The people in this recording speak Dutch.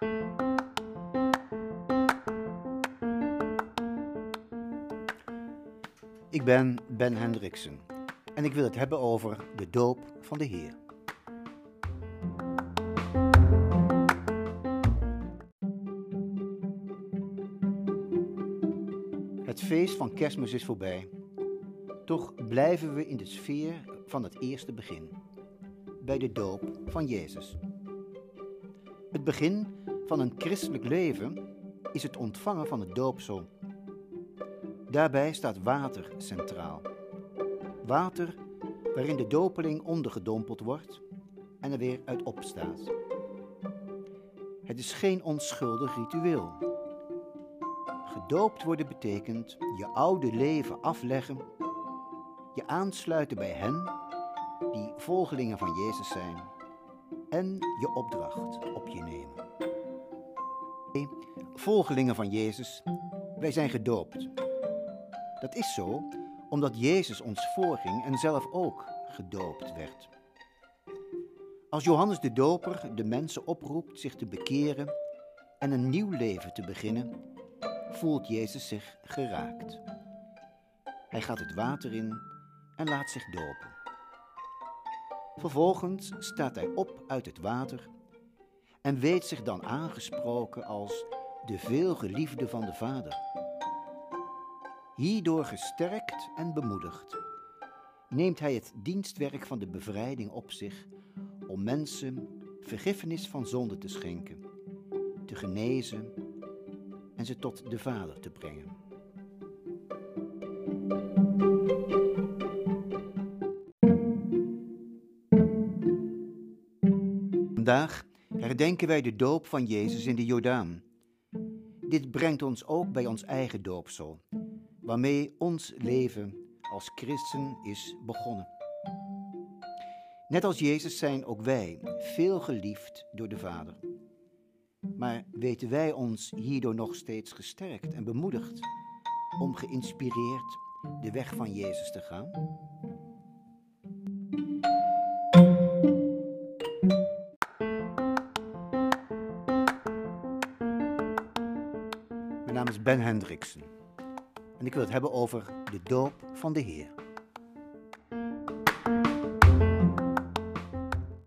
Ik ben Ben Hendriksen en ik wil het hebben over de doop van de Heer. Het feest van Kerstmis is voorbij. Toch blijven we in de sfeer van het eerste begin, bij de doop van Jezus. Het begin van een christelijk leven is het ontvangen van het doopsel. Daarbij staat water centraal. Water waarin de dopeling ondergedompeld wordt en er weer uit opstaat. Het is geen onschuldig ritueel. Gedoopt worden betekent je oude leven afleggen, je aansluiten bij hen die volgelingen van Jezus zijn en je opdracht op je nemen. Volgelingen van Jezus, wij zijn gedoopt. Dat is zo omdat Jezus ons voorging en zelf ook gedoopt werd. Als Johannes de Doper de mensen oproept zich te bekeren en een nieuw leven te beginnen, voelt Jezus zich geraakt. Hij gaat het water in en laat zich dopen. Vervolgens staat hij op uit het water en weet zich dan aangesproken als de veelgeliefde van de Vader. Hierdoor gesterkt en bemoedigd neemt hij het dienstwerk van de bevrijding op zich om mensen vergiffenis van zonde te schenken, te genezen en ze tot de Vader te brengen. Vandaag herdenken wij de doop van Jezus in de Jordaan. Dit brengt ons ook bij ons eigen doopsel, waarmee ons leven als christen is begonnen. Net als Jezus zijn ook wij veel geliefd door de Vader. Maar weten wij ons hierdoor nog steeds gesterkt en bemoedigd om geïnspireerd de weg van Jezus te gaan? Mijn naam is Ben Hendriksen en ik wil het hebben over de doop van de Heer.